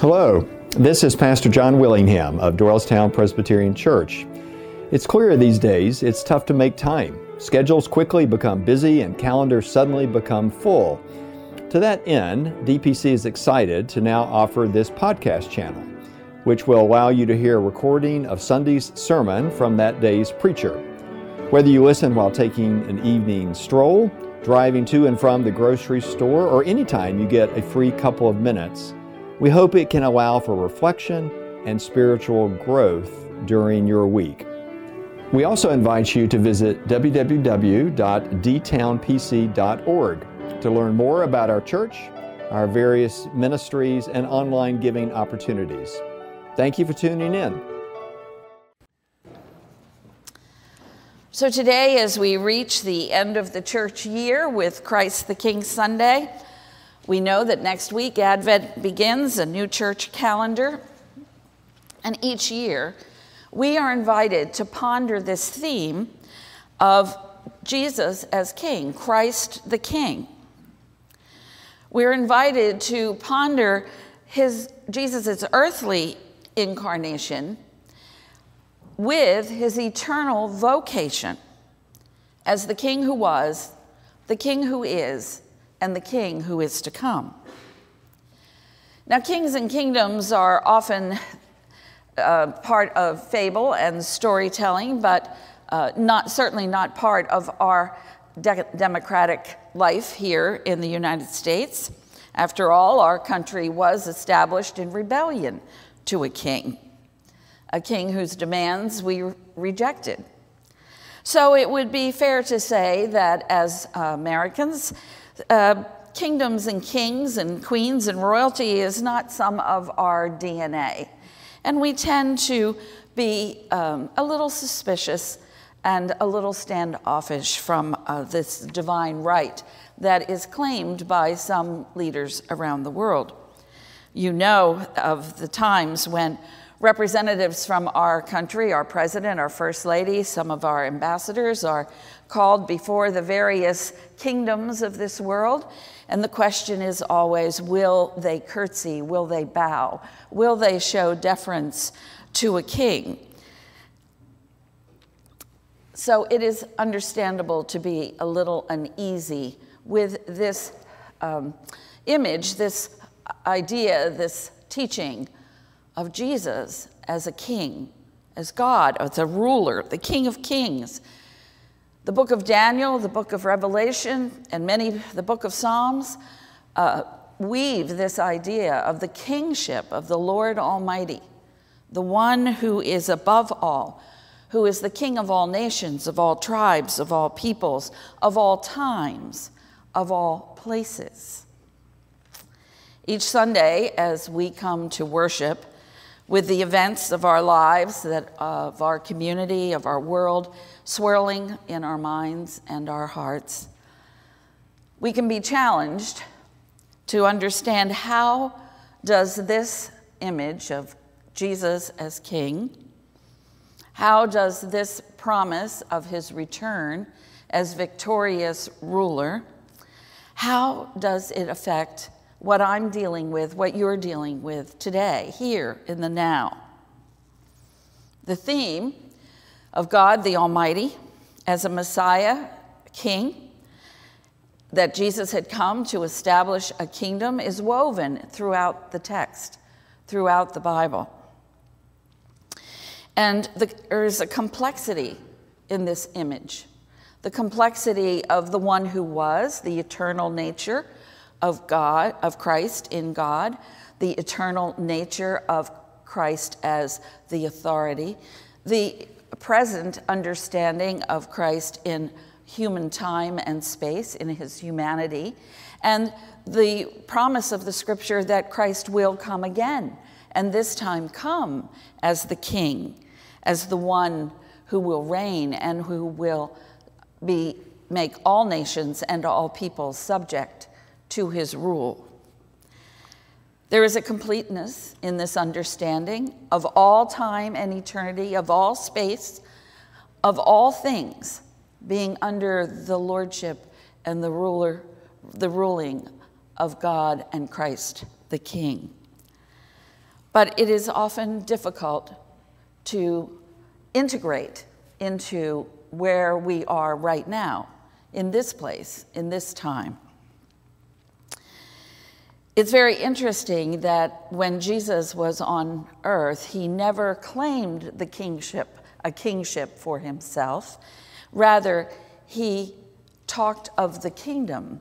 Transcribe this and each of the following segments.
Hello, this is Pastor John Willingham of Doylestown Presbyterian Church. It's clear these days it's tough to make time. Schedules quickly become busy and calendars suddenly become full. To that end, DPC is excited to now offer this podcast channel, which will allow you to hear a recording of Sunday's sermon from that day's preacher. Whether you listen while taking an evening stroll, driving to and from the grocery store, or anytime you get a free couple of minutes, we hope it can allow for reflection and spiritual growth during your week. We also invite you to visit www.dtownpc.org to learn more about our church, our various ministries, and online giving opportunities. Thank you for tuning in. So, today, as we reach the end of the church year with Christ the King Sunday, we know that next week Advent begins, a new church calendar. And each year, we are invited to ponder this theme of Jesus as King, Christ the King. We're invited to ponder his Jesus' earthly incarnation with his eternal vocation as the king who was, the king who is, and the king who is to come. Now, kings and kingdoms are often uh, part of fable and storytelling, but uh, not certainly not part of our de- democratic life here in the United States. After all, our country was established in rebellion to a king, a king whose demands we rejected. So it would be fair to say that as Americans, uh, kingdoms and kings and queens and royalty is not some of our DNA. And we tend to be um, a little suspicious and a little standoffish from uh, this divine right that is claimed by some leaders around the world. You know of the times when representatives from our country, our president, our first lady, some of our ambassadors are called before the various kingdoms of this world. And the question is always will they curtsy? Will they bow? Will they show deference to a king? So it is understandable to be a little uneasy with this um, image, this idea, this teaching of Jesus as a king, as God, as a ruler, the King of Kings. The book of Daniel, the book of Revelation, and many, the book of Psalms, uh, weave this idea of the kingship of the Lord Almighty, the one who is above all, who is the King of all nations, of all tribes, of all peoples, of all times, of all places. Each Sunday, as we come to worship, with the events of our lives, that, of our community, of our world, swirling in our minds and our hearts, we can be challenged to understand how does this image of Jesus as king, how does this promise of his return as victorious ruler, how does it affect what I'm dealing with, what you're dealing with today, here in the now. The theme of God the Almighty as a Messiah, King, that Jesus had come to establish a kingdom is woven throughout the text, throughout the Bible. And the, there is a complexity in this image the complexity of the one who was, the eternal nature of God, of Christ in God, the eternal nature of Christ as the authority, the present understanding of Christ in human time and space, in his humanity, and the promise of the scripture that Christ will come again, and this time come as the king, as the one who will reign and who will be, make all nations and all peoples subject to his rule. There is a completeness in this understanding of all time and eternity, of all space, of all things being under the lordship and the ruler, the ruling of God and Christ the King. But it is often difficult to integrate into where we are right now, in this place, in this time. It's very interesting that when Jesus was on earth, he never claimed the kingship, a kingship for himself. Rather, he talked of the kingdom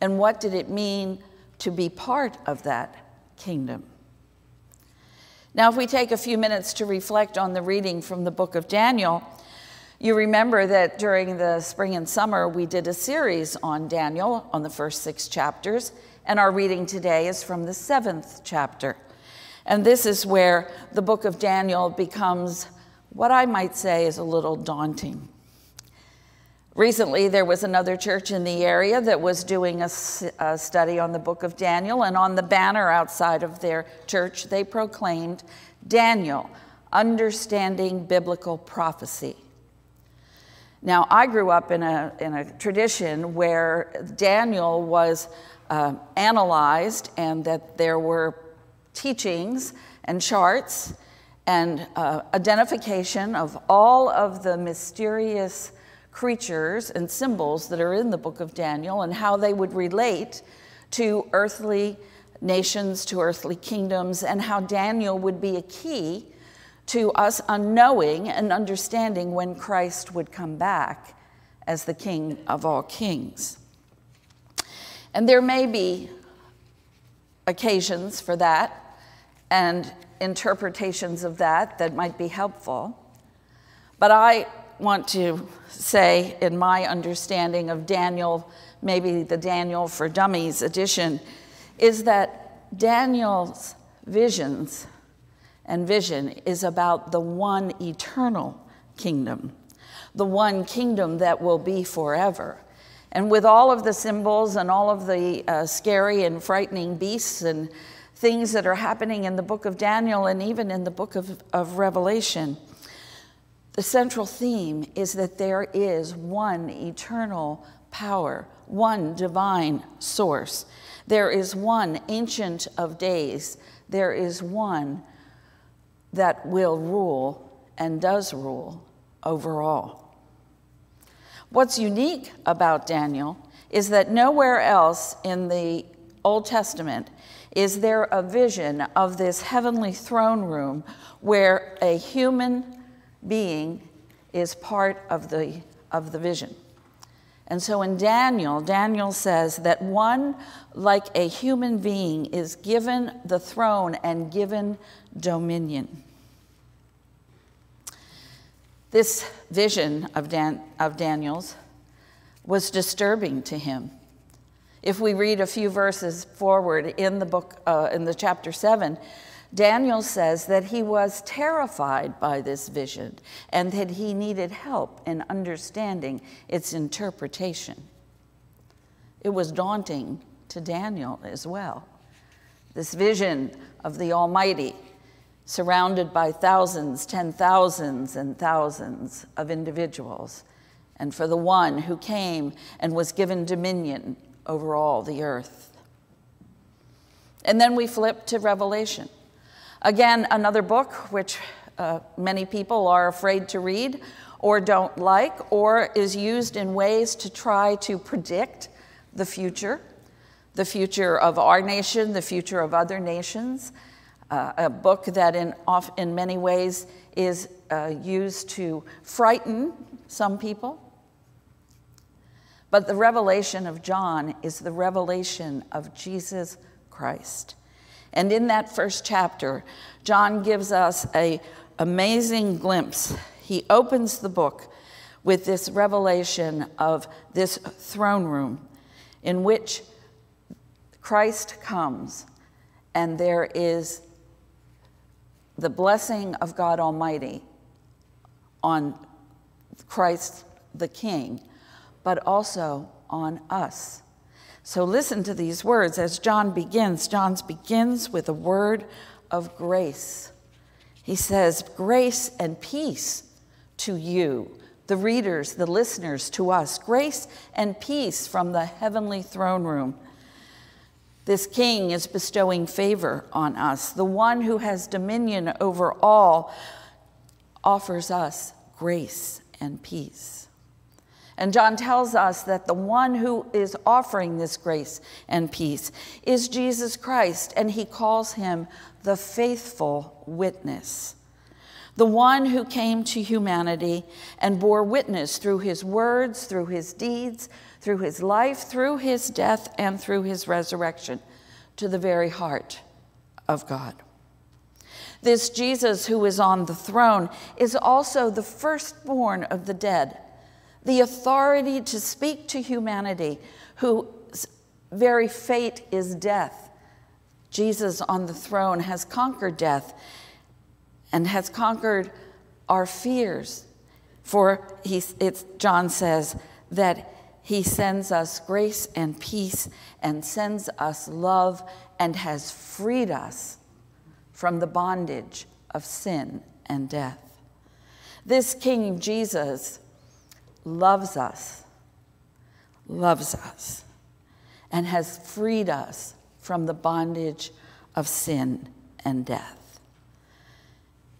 and what did it mean to be part of that kingdom. Now, if we take a few minutes to reflect on the reading from the book of Daniel, you remember that during the spring and summer we did a series on Daniel on the first six chapters, and our reading today is from the seventh chapter. And this is where the book of Daniel becomes what I might say is a little daunting. Recently, there was another church in the area that was doing a, a, study on the book of Daniel, and on the banner outside of their church, they proclaimed Daniel, Understanding Biblical Prophecy. Now, I grew up in a, in a tradition where Daniel was uh, analyzed and that there were teachings and charts and uh, identification of all of the mysterious creatures and symbols that are in the book of Daniel and how they would relate to earthly nations, to earthly kingdoms, and how Daniel would be a key to us unknowing and understanding when Christ would come back as the King of all kings. And there may be occasions for that and interpretations of that that might be helpful. But I want to say, in my understanding of Daniel, maybe the Daniel for Dummies edition, is that Daniel's visions and vision is about the one eternal kingdom, the one kingdom that will be forever. And with all of the symbols and all of the uh, scary and frightening beasts and things that are happening in the book of Daniel and even in the book of, of Revelation, the central theme is that there is one eternal power, one divine source. There is one ancient of days. There is one that will rule and does rule over all. What's unique about Daniel is that nowhere else in the Old Testament is there a vision of this heavenly throne room where a human being is part of the, of the vision. And so in Daniel, Daniel says that one, like a human being, is given the throne and given dominion. This vision of, Dan, of Daniel's was disturbing to him. If we read a few verses forward in the book, uh, in the chapter 7, Daniel says that he was terrified by this vision and that he needed help in understanding its interpretation. It was daunting to Daniel as well. This vision of the Almighty, surrounded by thousands, ten thousands, and thousands of individuals, and for the one who came and was given dominion over all the earth. And then we flip to Revelation. Again, another book which uh, many people are afraid to read or don't like, or is used in ways to try to predict the future, the future of our nation, the future of other nations. Uh, a book that, in, off, in many ways, is uh, used to frighten some people. But the revelation of John is the revelation of Jesus Christ. And in that first chapter, John gives us a amazing glimpse. He opens the book with this revelation of this throne room in which Christ comes and there is the blessing of God Almighty on Christ the King, but also on us. So listen to these words as John begins. John begins with a word of grace. He says, Grace and peace to you, the readers, the listeners, to us. Grace and peace from the heavenly throne room. This king is bestowing favor on us. The one who has dominion over all offers us grace and peace. And John tells us that the one who is offering this grace and peace is Jesus Christ, and he calls him the faithful witness. The one who came to humanity and bore witness through his words, through his deeds, through his life, through his death, and through his resurrection to the very heart of God. This Jesus who is on the throne is also the firstborn of the dead, the authority to speak to humanity, whose very fate is death. Jesus on the throne has conquered death and has conquered our fears. For he, John says that he sends us grace and peace and sends us love and has freed us from the bondage of sin and death. This King Jesus loves us, loves us, and has freed us from the bondage of sin and death.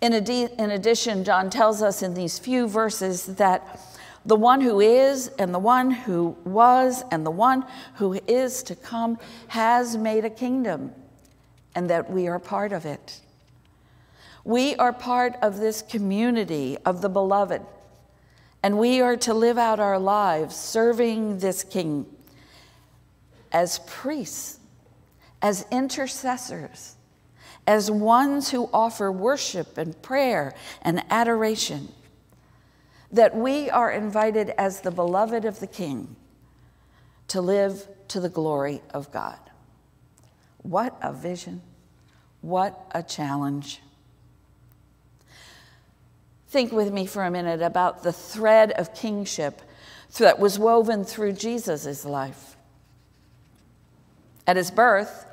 In, in addition, John tells us in these few verses that the one who is, and the one who was, and the one who is to come has made a kingdom, and that we are part of it. We are part of this community of the beloved, and we are to live out our lives serving this king as priests, as intercessors as ones who offer worship and prayer and adoration, that we are invited as the beloved of the King to live to the glory of God. What a vision! What a challenge. Think with me for a minute about the thread of kingship that was woven through Jesus' life. At his birth,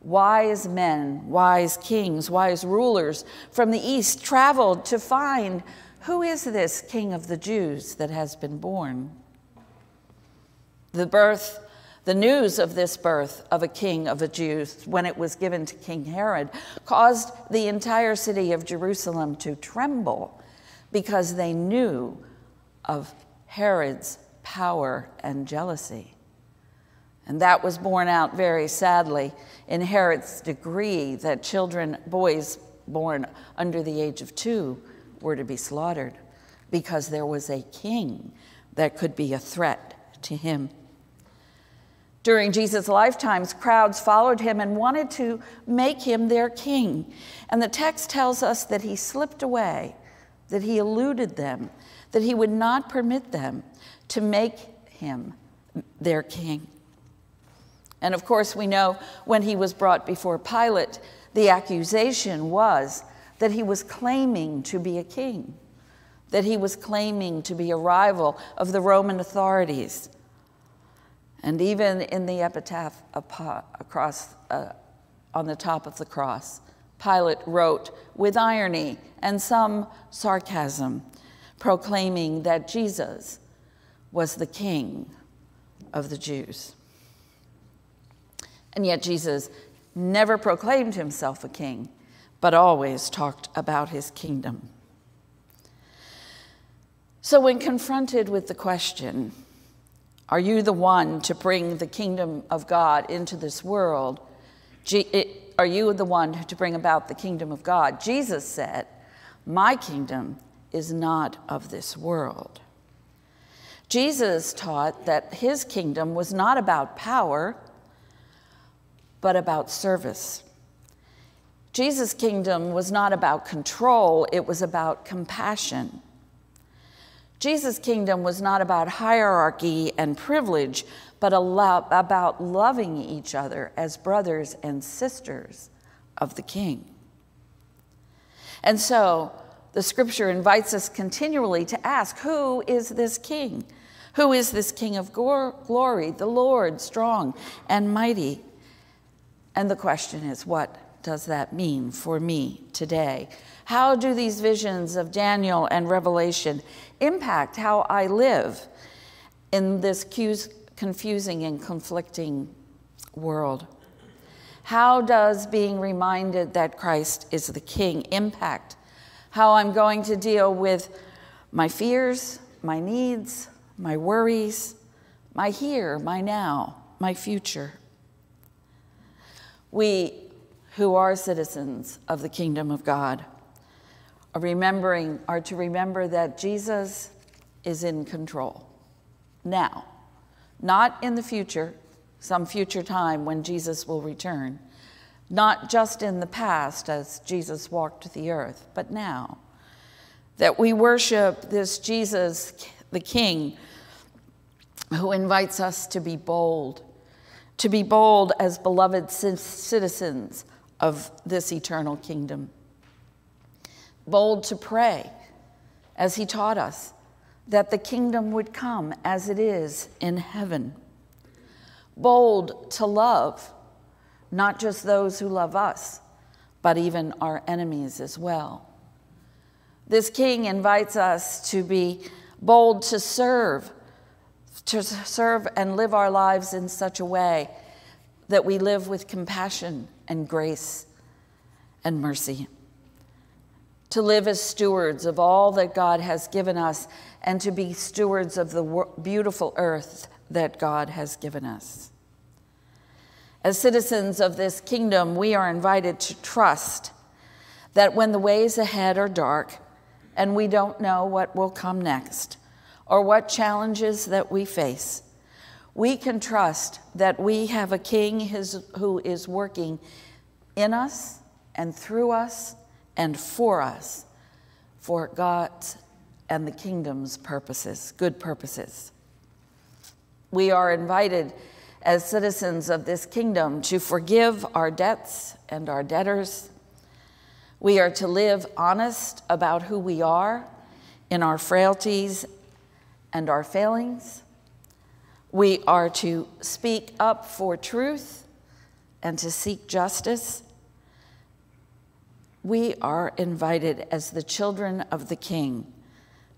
wise men, wise kings, wise rulers from the east traveled to find who is this king of the Jews that has been born? The birth, the news of this birth of a king of the Jews, when it was given to King Herod, caused the entire city of Jerusalem to tremble because they knew of Herod's power and jealousy. And that was borne out very sadly in Herod's decree that children, boys born under the age of two, were to be slaughtered because there was a king that could be a threat to him. During Jesus' lifetimes, crowds followed him and wanted to make him their king. And the text tells us that he slipped away, that he eluded them, that he would not permit them to make him their king. And of course, we know when he was brought before Pilate, the accusation was that he was claiming to be a king, that he was claiming to be a rival of the Roman authorities. And even in the epitaph across, uh, on the top of the cross, Pilate wrote with irony and some sarcasm, proclaiming that Jesus was the king of the Jews. And yet, Jesus never proclaimed himself a king, but always talked about his kingdom. So, when confronted with the question, Are you the one to bring the kingdom of God into this world? Are you the one to bring about the kingdom of God? Jesus said, My kingdom is not of this world. Jesus taught that his kingdom was not about power but about service. Jesus' kingdom was not about control, it was about compassion. Jesus' kingdom was not about hierarchy and privilege, but about loving each other as brothers and sisters of the King. And so, the scripture invites us continually to ask who is this King? Who is this King of glory, the Lord, strong and mighty? And the question is, what does that mean for me today? How do these visions of Daniel and Revelation impact how I live in this confusing and conflicting world? How does being reminded that Christ is the King impact how I'm going to deal with my fears, my needs, my worries, my here, my now, my future? We who are citizens of the kingdom of God remembering are to remember that Jesus is in control now, not in the future, some future time when Jesus will return, not just in the past as Jesus walked the earth, but now. That we worship this Jesus, the King, who invites us to be bold, to be bold as beloved citizens of this eternal kingdom. Bold to pray, as he taught us, that the kingdom would come as it is in heaven. Bold to love, not just those who love us, but even our enemies as well. This king invites us to be bold to serve, to serve and live our lives in such a way that we live with compassion and grace and mercy. To live as stewards of all that God has given us and to be stewards of the beautiful earth that God has given us. As citizens of this kingdom, we are invited to trust that when the ways ahead are dark and we don't know what will come next or what challenges that we face, we can trust that we have a king who is working in us and through us and for us for God's and the kingdom's purposes, good purposes. We are invited as citizens of this kingdom to forgive our debts and our debtors. We are to live honest about who we are in our frailties and our failings. We are to speak up for truth and to seek justice. We are invited as the children of the King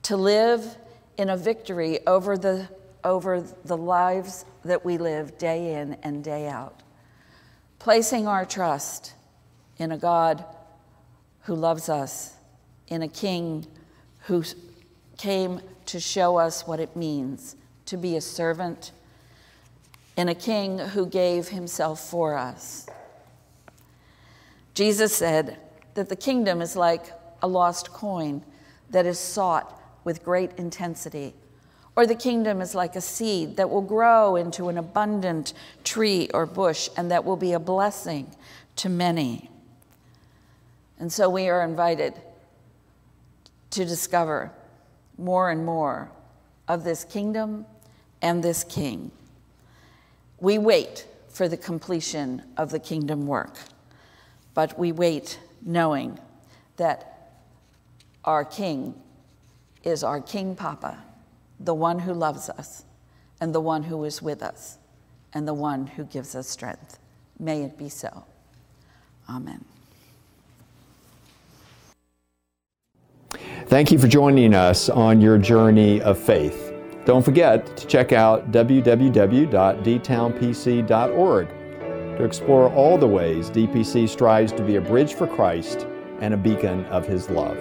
to live in a victory over the, over the lives that we live day in and day out, placing our trust in a God who loves us, in a King who came to show us what it means to be a servant, in a King who gave himself for us. Jesus said that the kingdom is like a lost coin that is sought with great intensity or the kingdom is like a seed that will grow into an abundant tree or bush and that will be a blessing to many. And so we are invited to discover more and more of this kingdom and this king. We wait for the completion of the kingdom work, but we wait knowing that our king is our King Papa the one who loves us, and the one who is with us, and the one who gives us strength. May it be so. Amen. Thank you for joining us on your journey of faith. Don't forget to check out www.dtownpc.org to explore all the ways DPC strives to be a bridge for Christ and a beacon of His love.